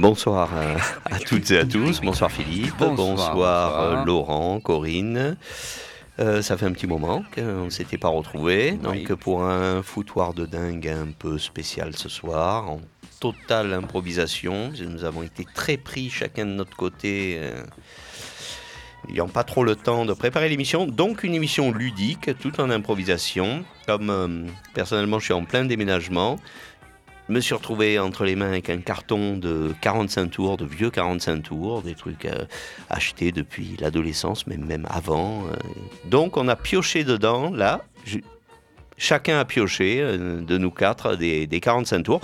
Bonsoir euh, à, toutes et à tous. Bonsoir Philippe. Bonsoir, euh, Laurent, Corinne. Euh, ça fait un petit moment qu'on ne s'était pas retrouvés. Donc pour un foutoir de dingue un peu spécial ce soir, en totale improvisation. Nous avons été très pris chacun de notre côté. n'ayant pas trop le temps de préparer l'émission. Donc une émission ludique, tout en improvisation. Comme personnellement je suis en plein déménagement, me suis retrouvé entre les mains avec un carton de 45 tours, de vieux 45 tours, des trucs euh, achetés depuis l'adolescence, mais même avant. Euh. Donc on a pioché dedans, là. chacun a pioché, euh, de nous quatre, des, 45 tours.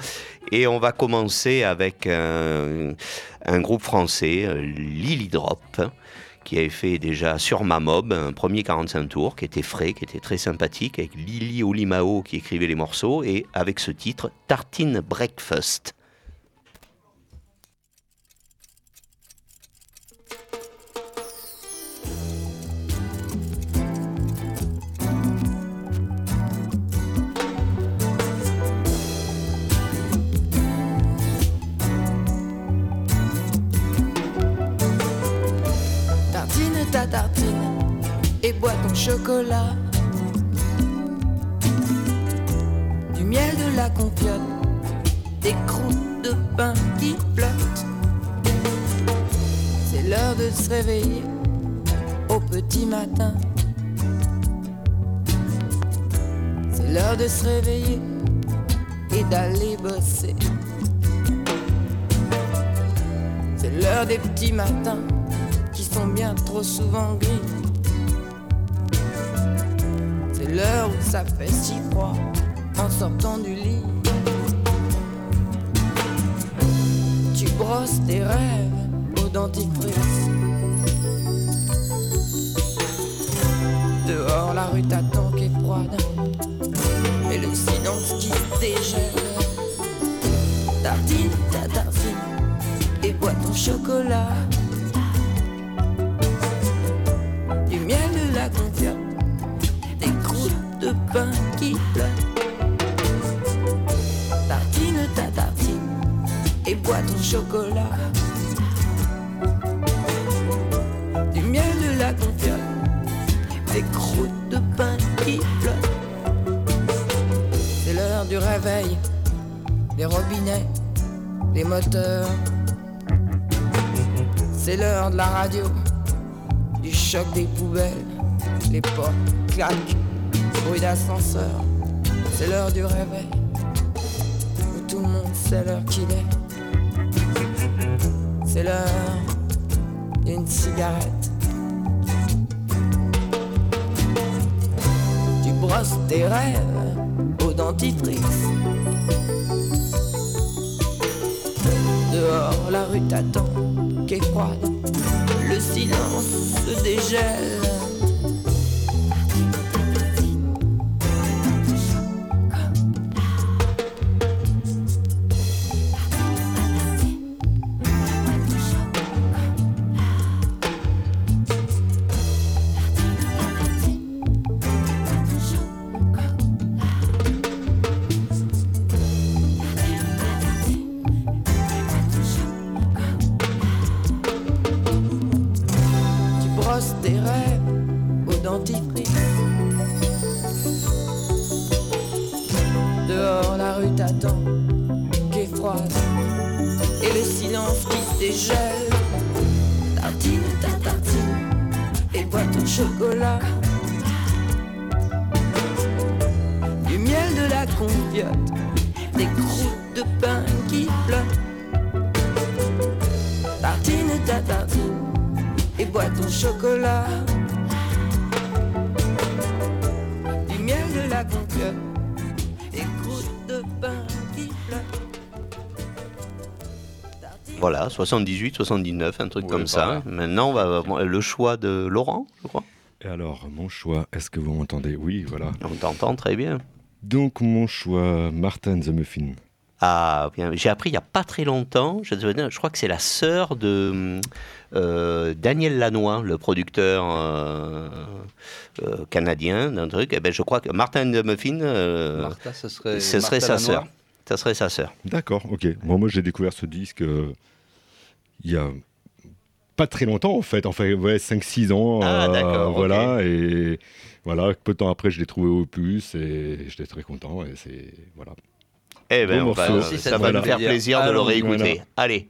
Et on va commencer avec un groupe français, Lily Drop qui avait fait déjà sur ma mob un premier 45 tours qui était frais, qui était très sympathique, avec Lily Olimao qui écrivait les morceaux, et avec ce titre, Tartine Breakfast. Et bois ton chocolat. Du miel de la confiote, des croûtes de pain qui flottent. C'est l'heure de se réveiller au petit matin. C'est l'heure de se réveiller et d'aller bosser. C'est l'heure des petits matins bien trop souvent gris. L'heure où ça fait si froid en sortant du lit. Tu brosses tes rêves au dentifrice. Dehors, la rue t'attend qui est froide. Et le silence qui dégèle. Tartine ta tartine et bois ton chocolat. Tartine. Ta tartine. Et bois ton chocolat. Du miel de la confiture, des croûtes de pain qui pleurent. C'est l'heure du réveil, des robinets, des moteurs. C'est l'heure de la radio, du choc des poubelles. Les portes claquent, bruit d'ascenseur, c'est l'heure du réveil, où tout le monde sait l'heure qu'il est. C'est l'heure d'une cigarette. Tu brosses tes rêves au dentifrice. Dehors, la rue t'attend, qu'est froide, le silence se dégèle. 78, 79, un truc comme ça. Maintenant, on va avoir le choix de Laurent, je crois. Et alors, mon choix, est-ce que vous m'entendez? Oui, voilà. On t'entend très bien. Donc, mon choix, Martin the Muffin. Ah, bien. J'ai appris il n'y a pas très longtemps, je, je crois que c'est la sœur de euh, Daniel Lanois, le producteur euh, euh, canadien d'un truc. Et eh ben, je crois que Martin the Muffin, Martha, ce serait, ce serait sa sœur. Ça serait sa sœur. D'accord, ok. moi, j'ai découvert ce disque il y a pas très longtemps en fait, enfin ouais, 5-6 ans. Ah, d'accord, Voilà, et voilà, peu de temps après, je l'ai trouvé au puce et j'étais très content. Et c'est voilà. Eh ben, Bon on va- ça, Ça va nous faire plaisir. plaisir de le réécouter. voilà. Allez.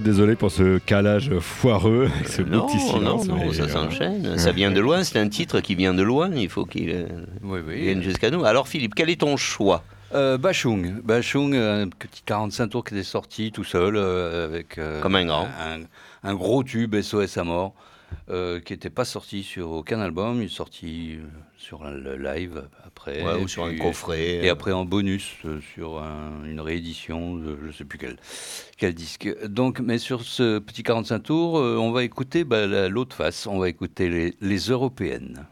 Désolé pour ce calage foireux, avec ce Non, petit non, silence. non, mais, ça euh, s'enchaîne. Ça vient de loin, c'est un titre qui vient de loin, il faut qu'il euh, Oui, oui. vienne jusqu'à nous. Alors Philippe, quel est ton choix? Euh, Bachung, Bachung, un petit 45 tours qui était sorti tout seul euh, avec euh, Comme un grand. un, un gros tube SOS à mort euh, qui n'était pas sorti sur aucun album, il est sorti euh, sur un- live après Ouais, Ou sur un coffret et après en bonus euh, sur un- une réédition de je sais plus quel, quel disque. Donc, mais sur ce petit 45 tours, euh, on va écouter bah, la- l'autre face, on va écouter les, les européennes.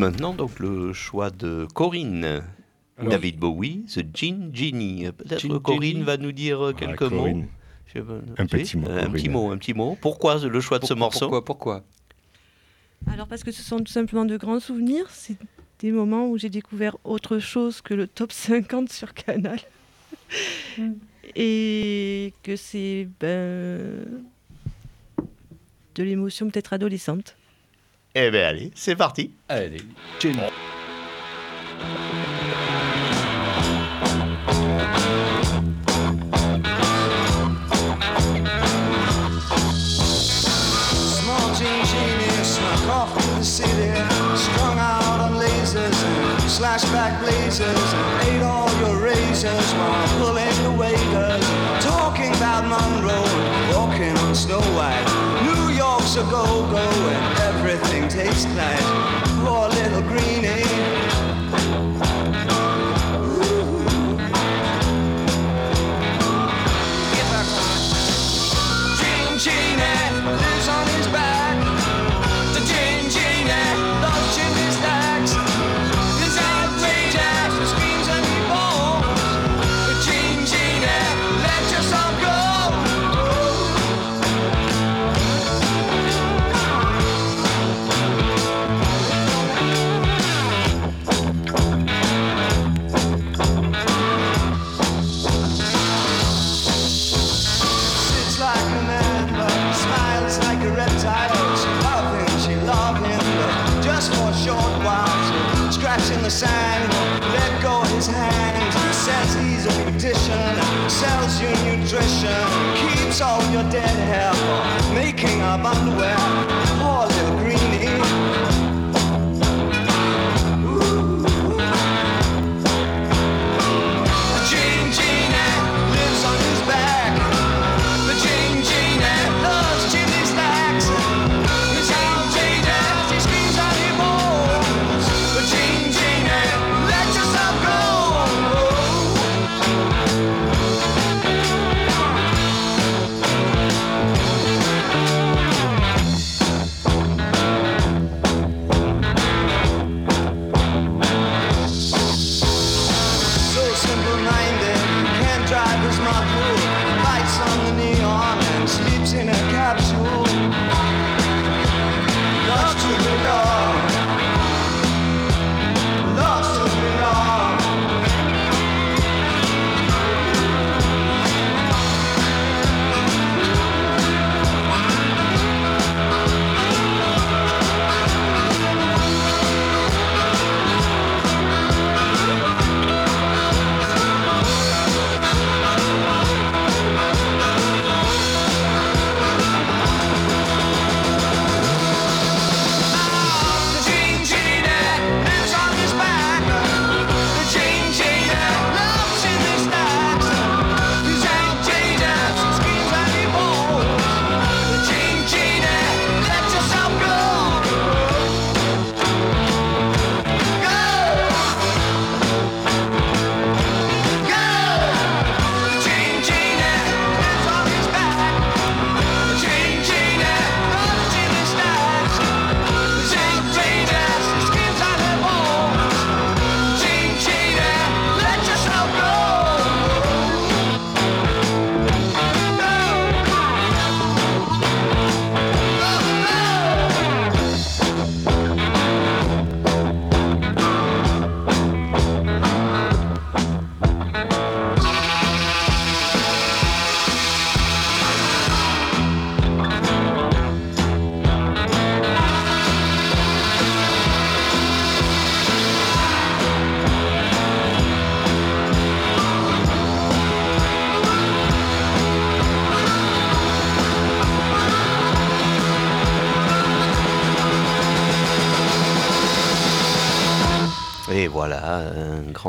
Maintenant, donc, le choix de Corinne. Alors- David Bowie, The Gin Genie. Peut-être Gin Corinne Genie va nous dire euh, quelques mots. Je Un petit mot, Un petit mot, un petit mot. Pourquoi le choix de ce morceau Pourquoi Pourquoi? Alors parce que ce sont tout simplement de grands souvenirs. C'est des moments où j'ai découvert autre chose que le top 50 sur Canal. Et que c'est ben, de l'émotion peut-être adolescente. Eh bien, allez, c'est parti. Allez, Gin. Small jean genius snuck off to the city, strung out on lasers and slashback blazers, and ate all your razors while pulling the waiters, talking about Monroe walking on Snow White. New York's a go-go last night. Nutrition, keeps all your dead hair for making up underwear.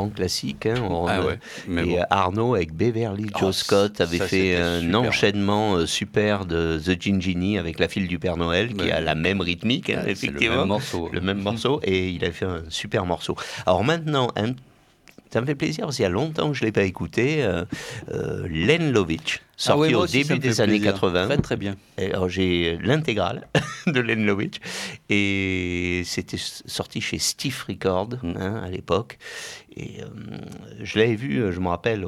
Classique. hein. On- Ah ouais, mais et bon. Arnaud avec Beverly Oh, Joe Scott avait ça, fait un super. enchaînement euh, super de The Gingini avec La file du Père Noël qui Ouais. a la même rythmique, hein, Ouais, le effectivement. même morceau. Le même morceau et il a fait un super morceau. Alors maintenant, un- ça me fait plaisir parce qu'il y a longtemps que je ne l'ai pas écouté. Euh, euh, Len Lovitch, sorti Ah ouais, moi au début des années plaisir. 80. Très très bien. J'ai l'intégrale de Len Lovitch et c'était sorti chez Stiff Record Mm. hein, à l'époque. Et euh, je l'avais vu, euh, je me rappelle,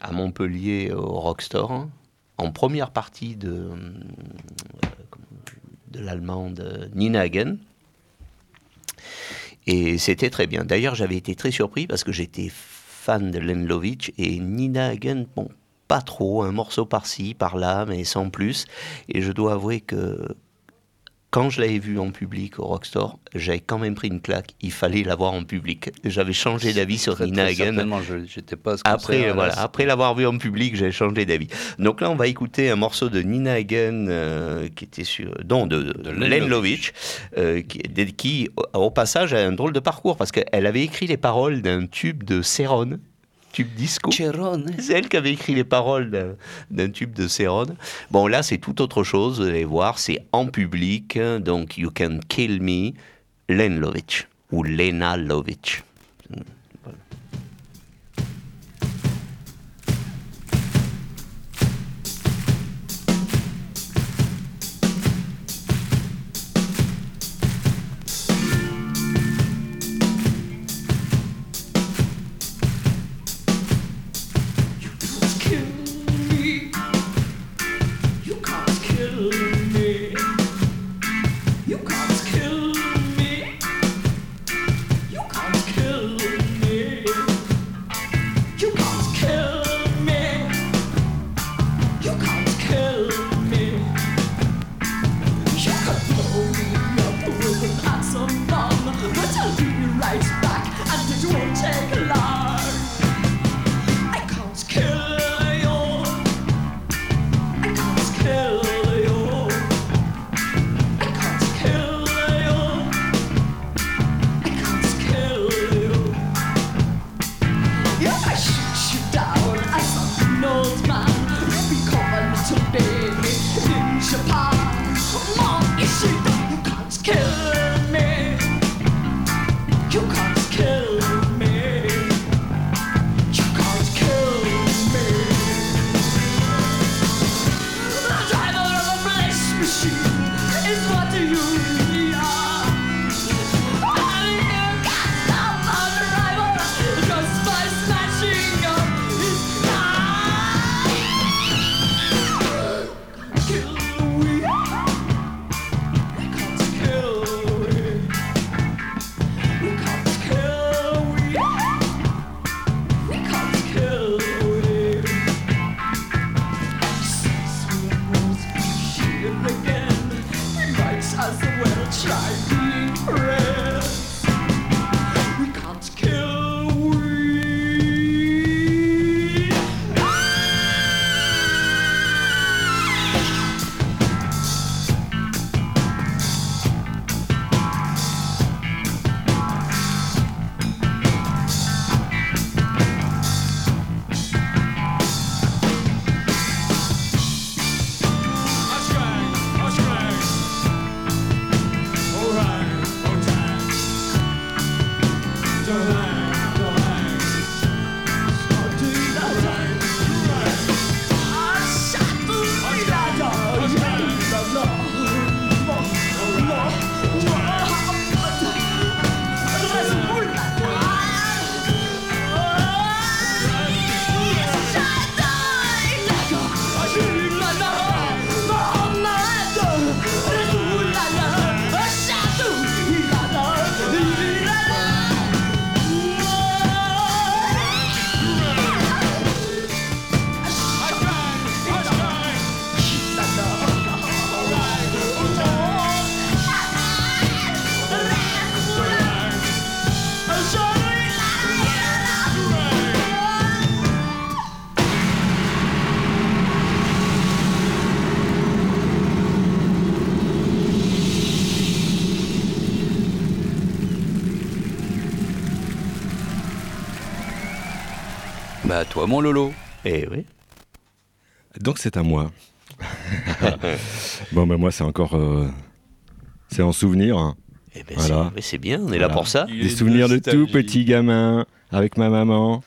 à Montpellier au Rockstore hein, en première partie de, euh, de l'allemande Nina Hagen. Et c'était très bien. D'ailleurs, j'avais été très surpris parce que j'étais fan de Len Lovitch et Nina Hagen, bon, pas trop, un morceau par-ci, par-là, mais sans plus. Et je dois avouer que quand je l'avais vu en public au Rockstore, j'avais quand même pris une claque. Il fallait la voir en public. J'avais changé d'avis sur Très, Nina très Hagen. j'étais pas à ce Après, concert, voilà, après l'avoir vu en public, j'ai changé d'avis. Donc là, on va écouter un morceau de Nina Hagen euh, qui était sur, non, de, de Len Len Lovitch, euh, qui, des- qui, au- au passage, a un drôle de parcours parce qu'elle avait écrit les paroles d'un tube de Céron, tube disco. C'est elle qui avait écrit les paroles d'un- tube de Céron. Bon, là, c'est tout autre chose. Vous allez voir, c'est en public. hein, Donc, You Can Kill Me, Len Lovitch ou Lena Lovitch. Toi mon Lolo. Eh oui. Donc c'est à moi. bon, ben moi, c'est encore. euh, c'est en souvenir. hein. Eh ben, Voilà. c'est- mais c'est bien, on est là Voilà. pour ça. Des souvenirs de tout petit gamin avec ma maman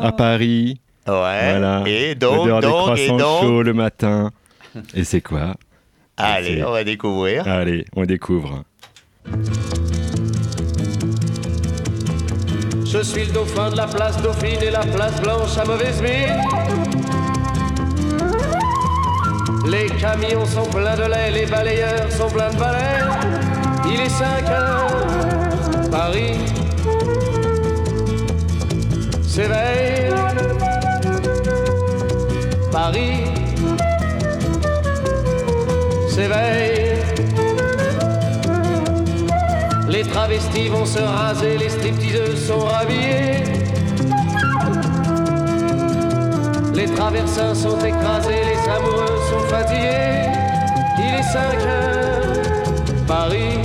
à Paris. Ouais. Voilà. Et donc, L'odeur des donc, et croissants donc. chauds le matin. Et c'est quoi? Allez, c'est- on va découvrir. Allez, on découvre. Je suis le dauphin de la place Dauphine et la place Blanche à mauvaise mine. Les camions sont pleins de lait, les balayeurs sont pleins de balais. Il est 5 heures, Paris s'éveille. Paris s'éveille. Les travestis vont se raser, les stripteaseuses sont rhabillées. Les traversins sont écrasés, les amoureux sont fatigués. Il est 5 heures, Paris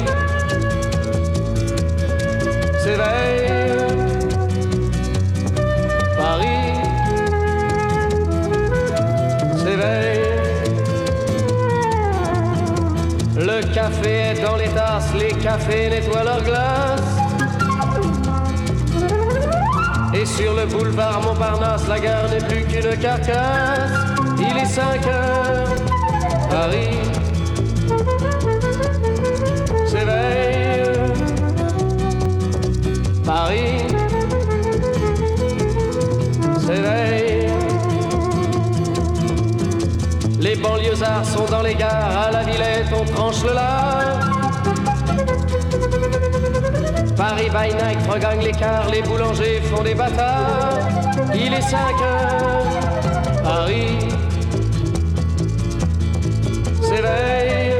s'éveille. Café dans les tasses, les cafés nettoient leurs glaces. Et sur le boulevard Montparnasse, la gare n'est plus qu'une carcasse. Il est 5 heures, Paris s'éveille. Paris banlieusards sont dans les gares, à la Villette on tranche le lard. Paris by night regagne l'écart, les boulangers font des bâtards. Il est 5 heures, Paris s'éveille.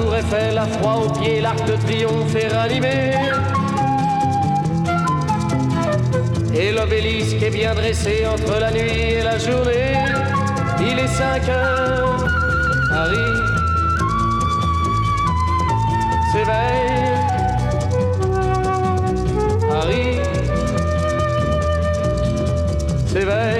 Tour Eiffel a froid aux pieds, l'arc de triomphe est ranimé. Et l'obélisque est bien dressé entre la nuit et la journée. Il est 5 heures, Paris s'éveille. Paris s'éveille.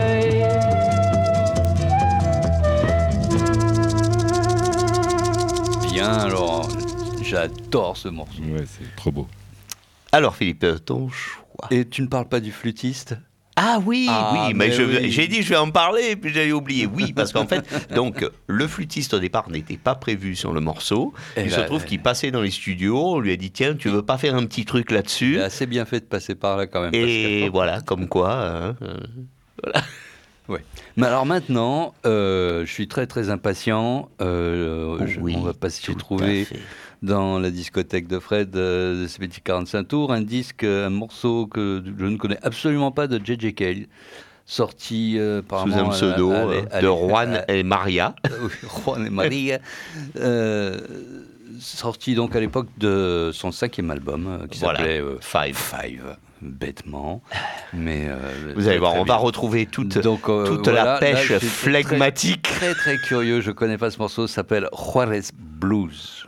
J'adore ce morceau. Ouais, c'est trop beau. Alors, Philippe, ton choix. Et tu ne parles pas du flûtiste? Ah oui, Ah, oui, mais, mais oui. j'ai dit je vais en parler, puis j'avais oublié. Oui, parce qu'en fait, donc le flûtiste au départ n'était pas prévu sur le morceau. Eh Il ben, se trouve eh. qu'il passait dans les studios. On lui a dit tiens, tu veux pas faire un petit truc là-dessus? C'est assez bien fait de passer par là quand même. parce Et que- voilà, comme quoi. hein, euh, Mais alors maintenant, euh, je suis très très impatient. Euh, je- oui, on va pas s'y trouver dans la discothèque de Fred euh, de petit 45 tours un disque, un morceau que je ne connais absolument pas de J.J. Cale, sorti euh, Sous un pseudo à- à- euh, à- de Juan et Maria. Juan et Maria, euh, sorti donc à l'époque de son cinquième album euh, qui Voilà, s'appelait Five. Five, bêtement. Mais euh, Vous allez voir, on va retrouver toute, Donc, euh, toute voilà, la là, pêche suis flegmatique. Très, très, très curieux. Je connais pas ce morceau. S'appelle Juarez Blues.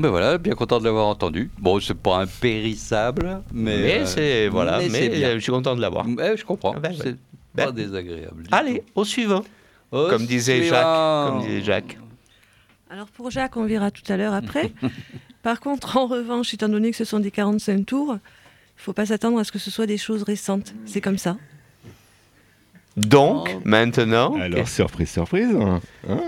Ben voilà, bien content de l'avoir entendu. Bon, c'est pas impérissable, mais. Mais euh, c'est voilà, mais, bien. euh, je suis content de l'avoir. Je comprends. Ah ben, c'est ben. pas désagréable. du Allez, au suivant. Au Comme disait suivant. Jacques. Comme disait Jacques. Alors pour Jacques, on verra tout à l'heure après. Par contre, en revanche, étant donné que ce sont des 45 tours, il ne faut pas s'attendre à ce que ce soit des choses récentes. C'est comme ça. Donc, Oh. maintenant, Alors, surprise, surprise. hein, hein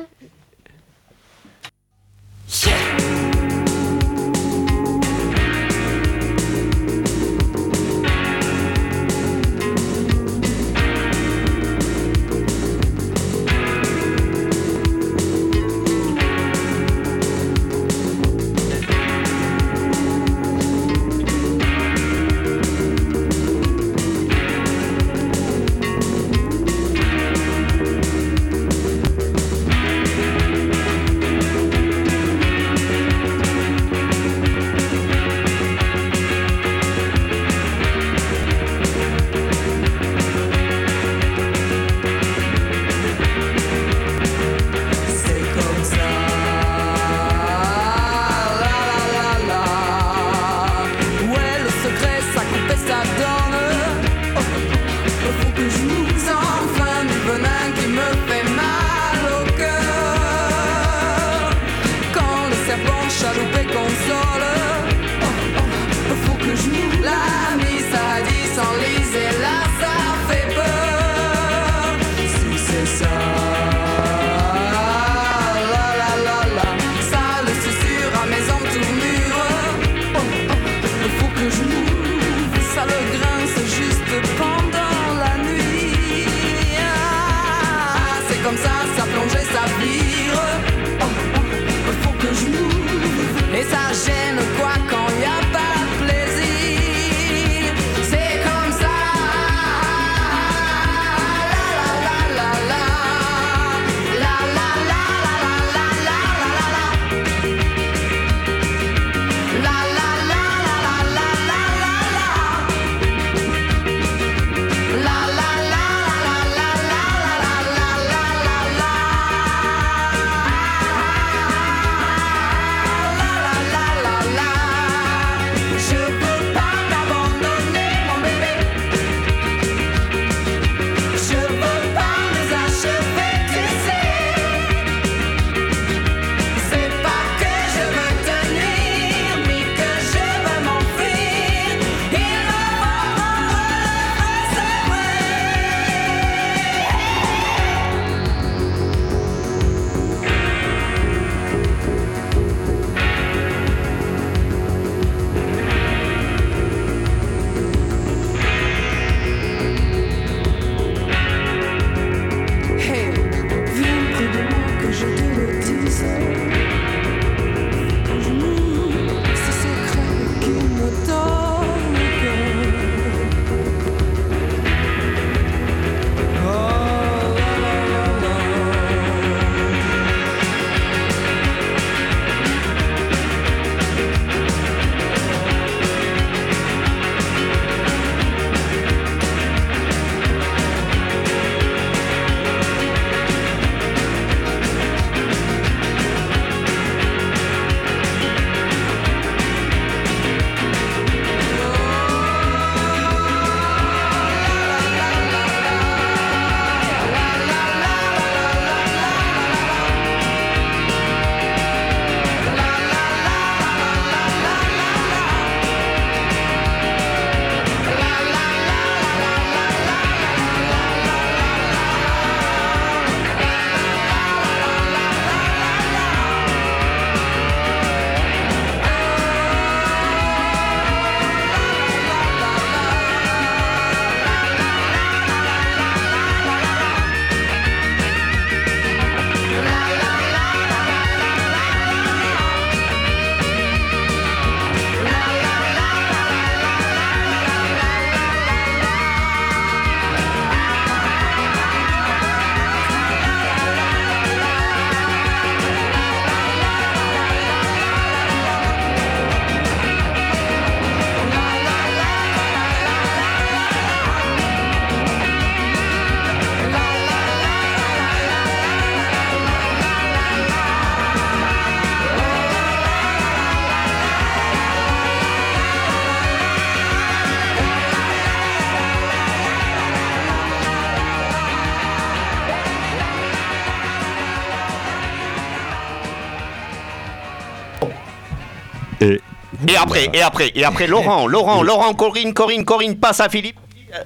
Et après, et après, et après, Laurent, Laurent, Laurent, Corinne, Corinne, Corinne passe à Philippe.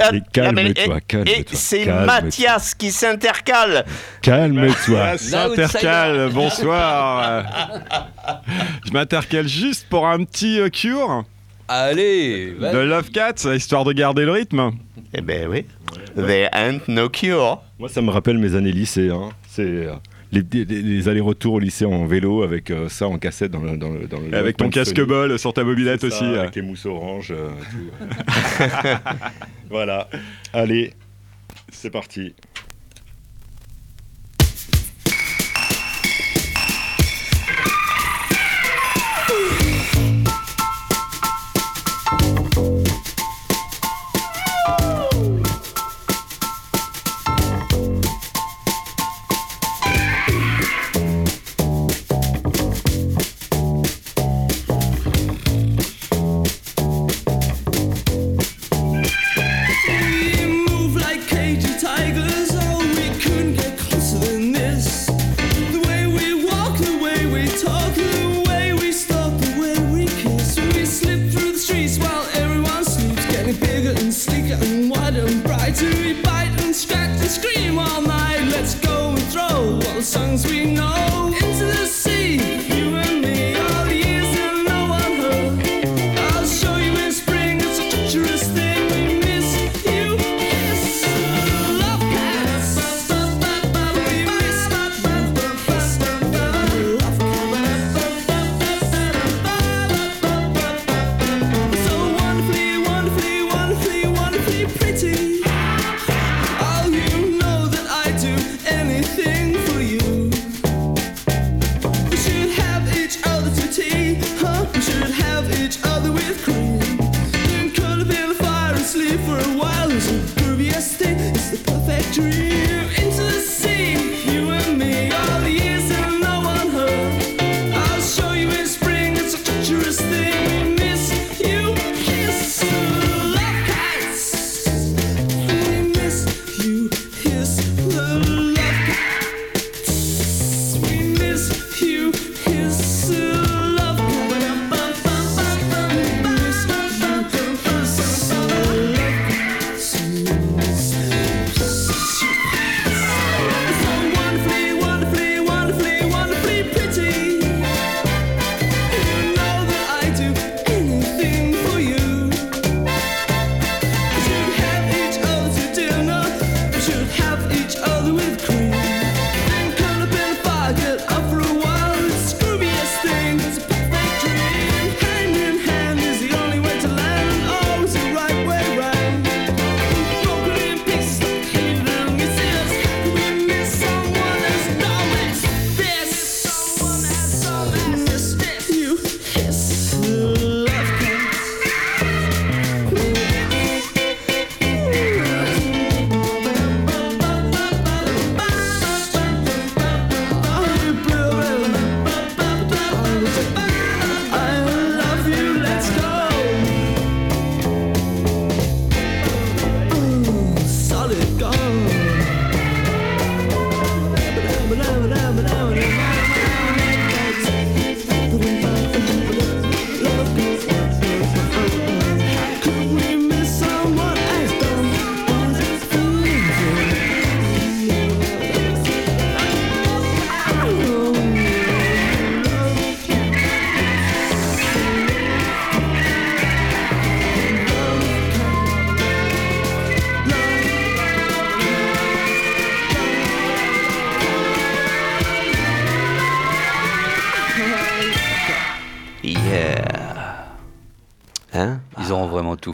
Euh, Et calme-toi, et- calme-toi, Et c'est calme-toi. Mathias qui s'intercale. calme-toi. S'intercale, bonsoir. Je m'intercale juste pour un petit euh, cure Allez, de. Love Cats, histoire de garder le rythme. Eh ben oui. There ain't no cure. Moi, ça me rappelle mes années lycée. hein. C'est euh, les, les- les allers-retours au lycée en vélo avec euh, ça en cassette dans le. Dans le, dans le Avec ton casque bol sur ta mobilette ça, aussi. euh. Avec les mousses oranges. euh, voilà. Allez, c'est parti.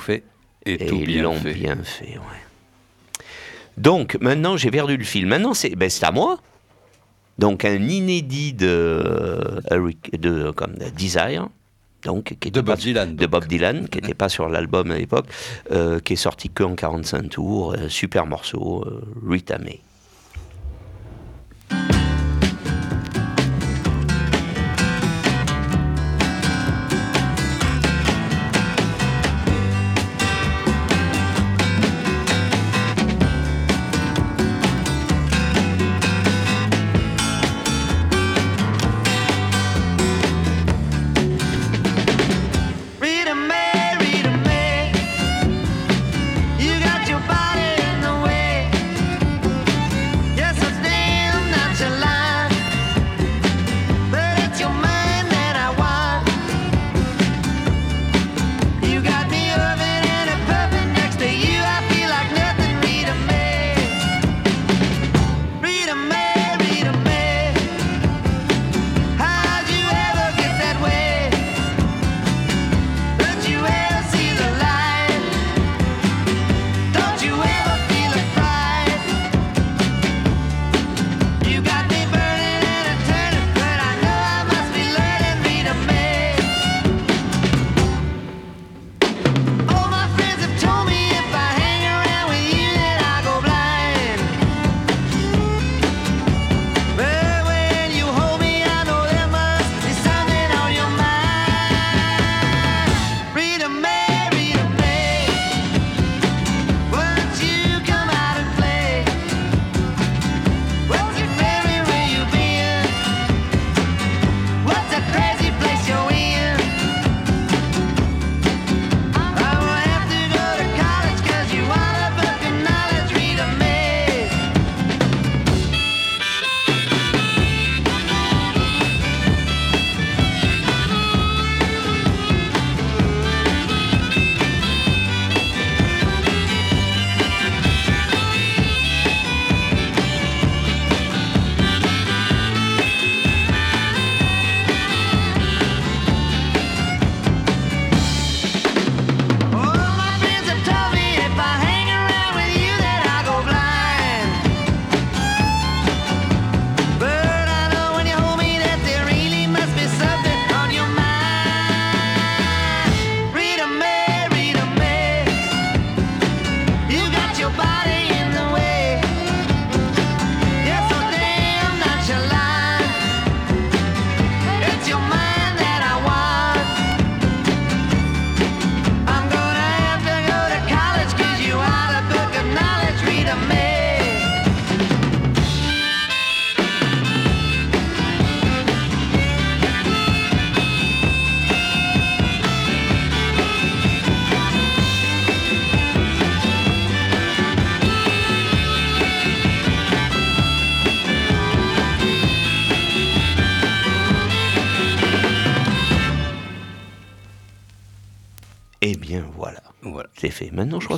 Fait et, Et tout ils bien l'ont fait. bien fait, ouais. Donc, maintenant, j'ai perdu le fil. Maintenant, c'est ben, à moi. Donc, un inédit de, Eric- de, comme, de Desire. Donc, qui De Bob pas- Dylan, De Bob Dylan, qui n'était pas sur l'album à l'époque, euh, qui est sorti que en 45 tours. euh, super morceau, euh, Rita May.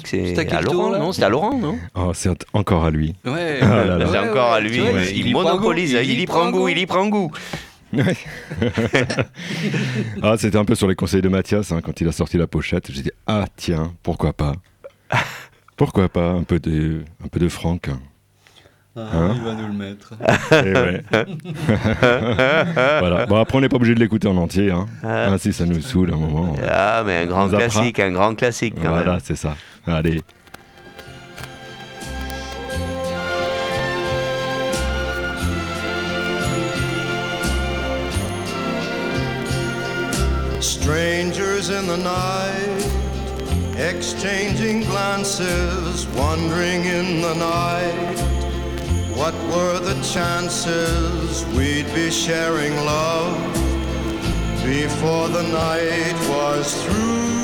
Que C'est à Laurent, là non C'est à Laurent, non Oh, c'est encore à lui. Ouais, Ah là là. C'est encore à lui. vois, il Il, y prend monopolise. goût, Il, y prend goût. Il y prend goût. Ouais. ah, c'était un peu sur les conseils de Mathias hein, quand il a sorti la pochette. J'ai dit ah tiens pourquoi pas, pourquoi pas un peu de un peu de Franck. Hein il va nous le mettre. Eh ouais. voilà. Bon après on n'est pas obligé de l'écouter en entier. Hein. Ah. Ah, si ça nous saoule à un moment. Ah, mais un grand classique, un grand classique quand Voilà même. c'est ça. Allez. Strangers in the night, exchanging glances, wandering in the night. What were the chances we'd be sharing love before the night was through?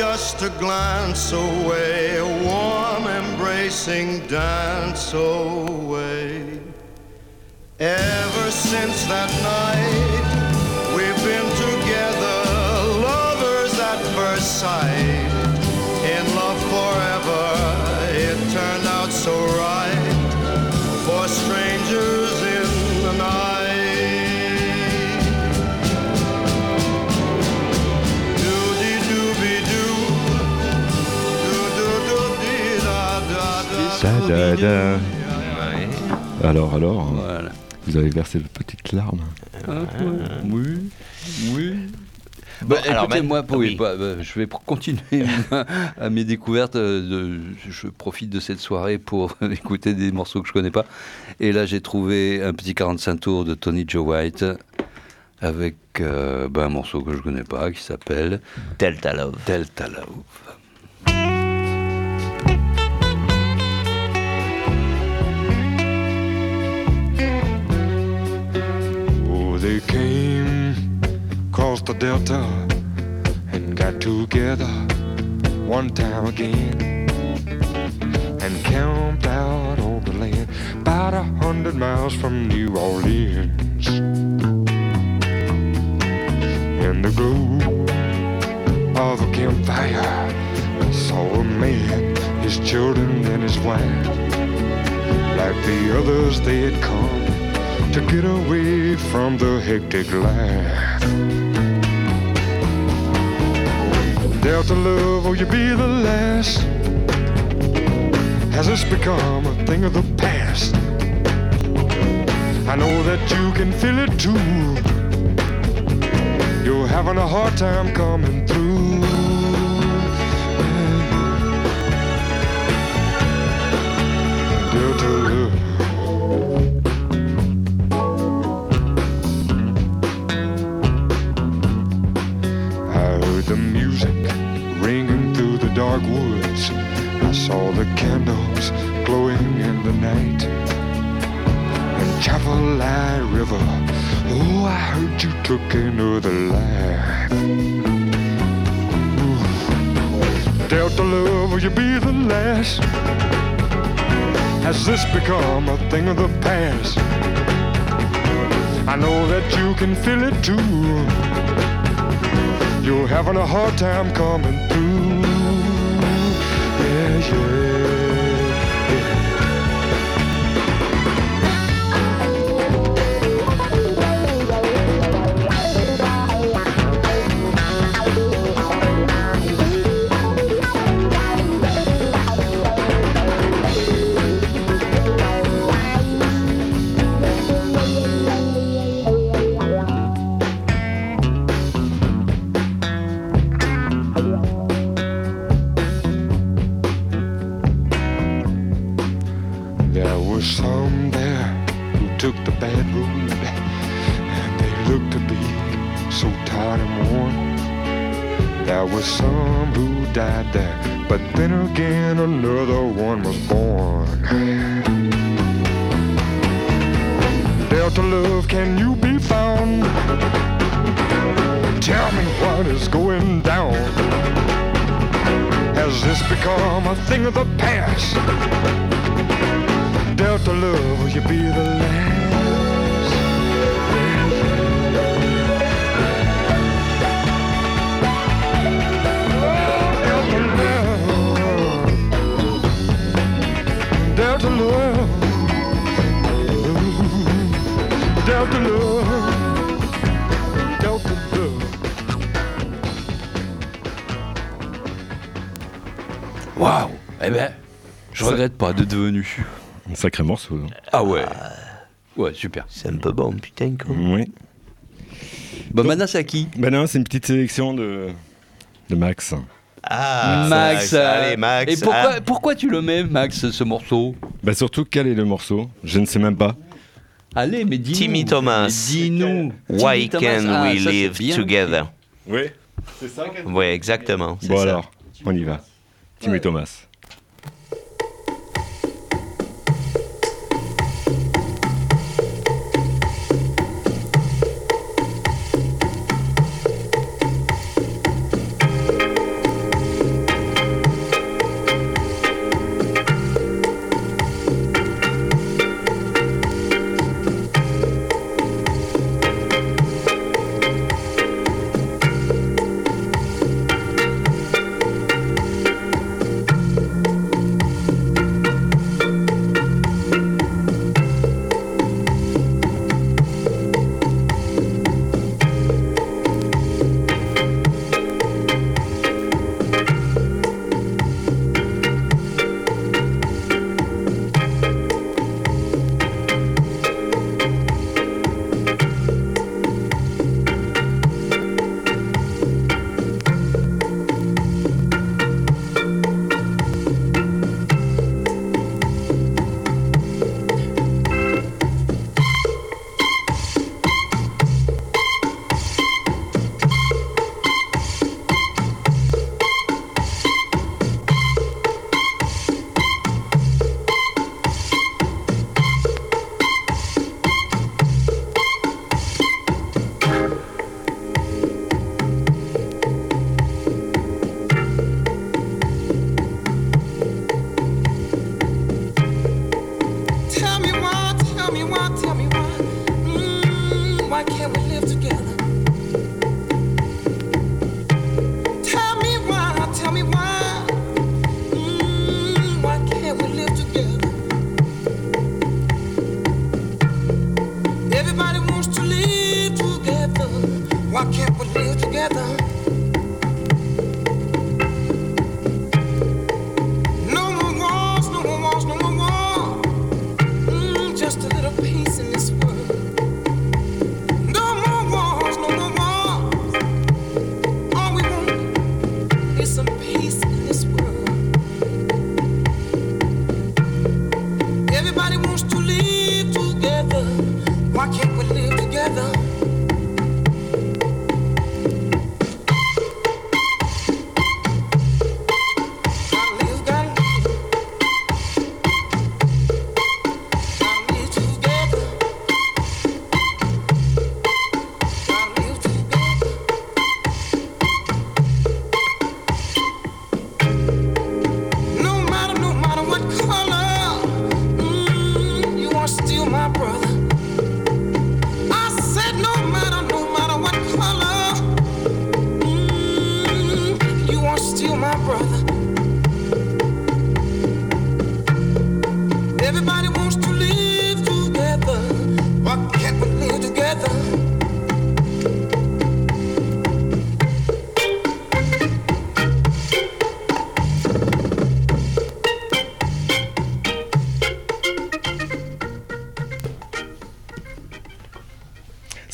Just a glance away, a warm embracing dance away. Ever since that night, we've been together, lovers at first sight. Da, da, da. Alors alors. hein, Voilà. Vous avez versé de petites larmes. Oui, oui. Bon, Bah, alors, écoutez, moi, oui, oui. bah, bah, je vais pour continuer à mes découvertes. euh, de- je profite de cette soirée pour écouter des morceaux que je connais pas. Et là, j'ai trouvé un petit 45 tours de Tony Joe White avec euh, bah, un morceau que je connais pas qui s'appelle Delta Love. Delta Love. They came across the delta and got together one time again and camped out on the land about a hundred miles from New Orleans. In the glow of a campfire, I saw a man, his children, and his wife. Like the others, they had come to get away from the hectic life. Delta love, will you be the last? Has this become a thing of the past? I know that you can feel it too. You're having a hard time coming through. Has become a thing of the past? I know that you can feel it too. You're having a hard time coming through. Yeah, yeah. Pas d'être venu. Un sacré morceau. hein. Ah ouais. Ouais, super. C'est un peu bon, putain. Quoi. Oui. Bah, maintenant, c'est à qui? Ben non, c'est une petite sélection de, de Max. Ah, Max. euh, Allez, Max. Et pourquoi, ah. pourquoi tu le mets, Max, ce morceau? Bah surtout, quel est le morceau? Je ne sais même pas. Allez, mais dis-nous. Timmy Thomas. Mais Dis-nous. Why Timmy Thomas. can Ah, we ça, c'est live bien together? Oui. C'est ça Oui, exactement. c'est Bon ça. alors, on y va. Timmy Thomas.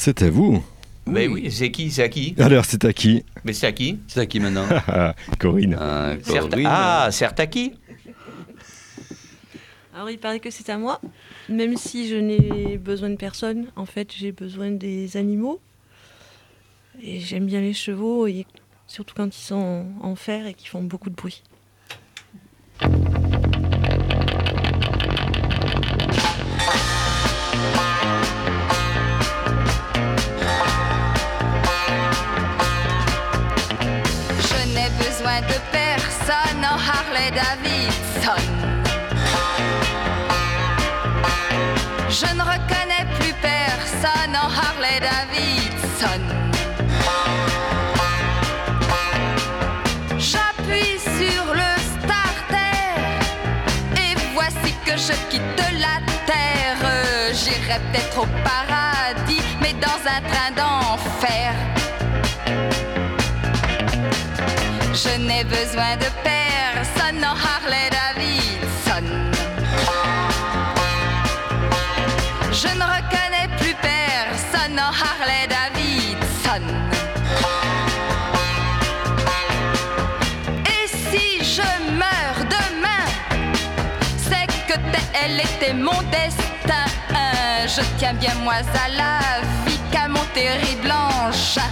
C'est à vous. Mais oui, c'est qui C'est à qui? Alors, c'est à qui? Mais c'est à qui? C'est à qui maintenant? Corinne. Certes- Corinne. Ah, certes à qui? Alors il paraît que c'est à moi, même si je n'ai besoin de personne, en fait j'ai besoin des animaux. Et j'aime bien les chevaux, et surtout quand ils sont en, en fer et qu'ils font beaucoup de bruit. Harley Davidson. Je ne reconnais plus personne en Harley Davidson. J'appuie sur le starter et voici que je quitte la terre. J'irai peut-être au paradis, mais dans un train d'enfer. Je n'ai besoin de Harley Davidson. Je ne reconnais plus personne en Harley Davidson. Et si je meurs demain, c'est que tel était mon destin. Je tiens bien moi à la vie qu'à mon terrible engin.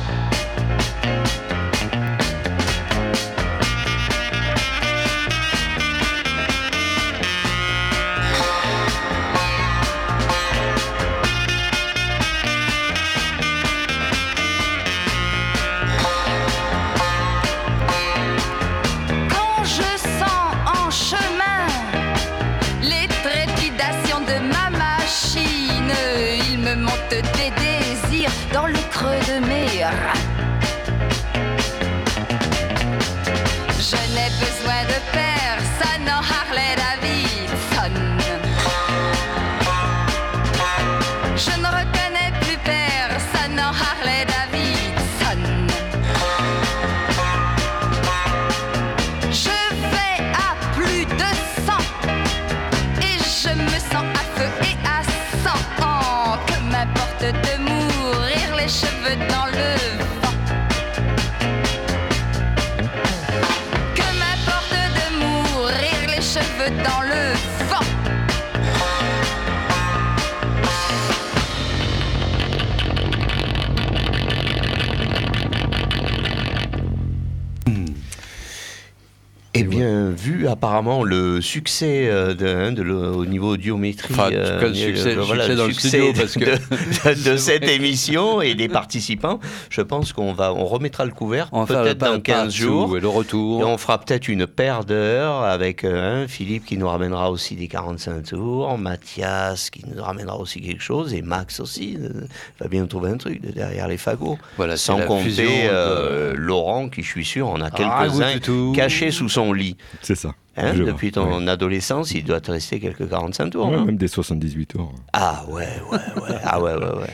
Vu apparemment le succès euh, de, hein, de au niveau audiométrie, Enfin, en tout cas, le succès- le succès dans le succès studio, de- parce que- de, de cette émission et des participants, je pense qu'on va, on remettra le couvert On va faire peut-être dans pas- 15 pas jours. et le retour. Et on fera peut-être une paire d'heures avec euh, hein, Philippe qui nous ramènera aussi des 45 tours, Mathias qui nous ramènera aussi quelque chose, et Max aussi euh, va bien trouver un truc de derrière les fagots. Voilà, Sans la compter de- euh, Laurent qui, je suis sûr, en a Ah, quelques-uns cachés sous son lit. C'est ça. Hein, depuis ton adolescence, il doit te rester quelques 45 tours. Ouais, même des 78 tours. ah ouais, ouais, ouais. Ah ouais, ouais, ouais.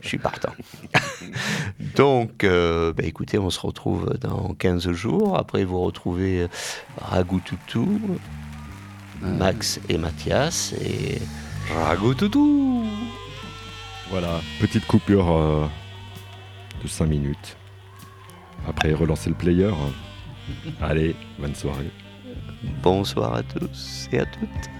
Je suis partant. Donc, euh, bah, écoutez, on se retrouve dans 15 jours. Après, vous retrouvez euh, Ragoutoutou, Max et Mathias. Et Ragoutoutou Voilà, petite coupure euh, de 5 minutes. Après, relancer le player. Allez, bonne soirée. Bonsoir à tous et à toutes.